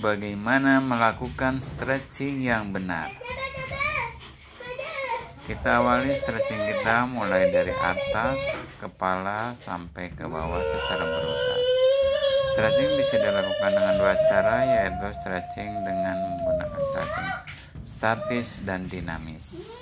bagaimana melakukan stretching yang benar. Kita awali stretching kita mulai dari atas kepala sampai ke bawah secara berurutan. Stretching bisa dilakukan dengan dua cara yaitu stretching dengan menggunakan stretching statis dan dinamis.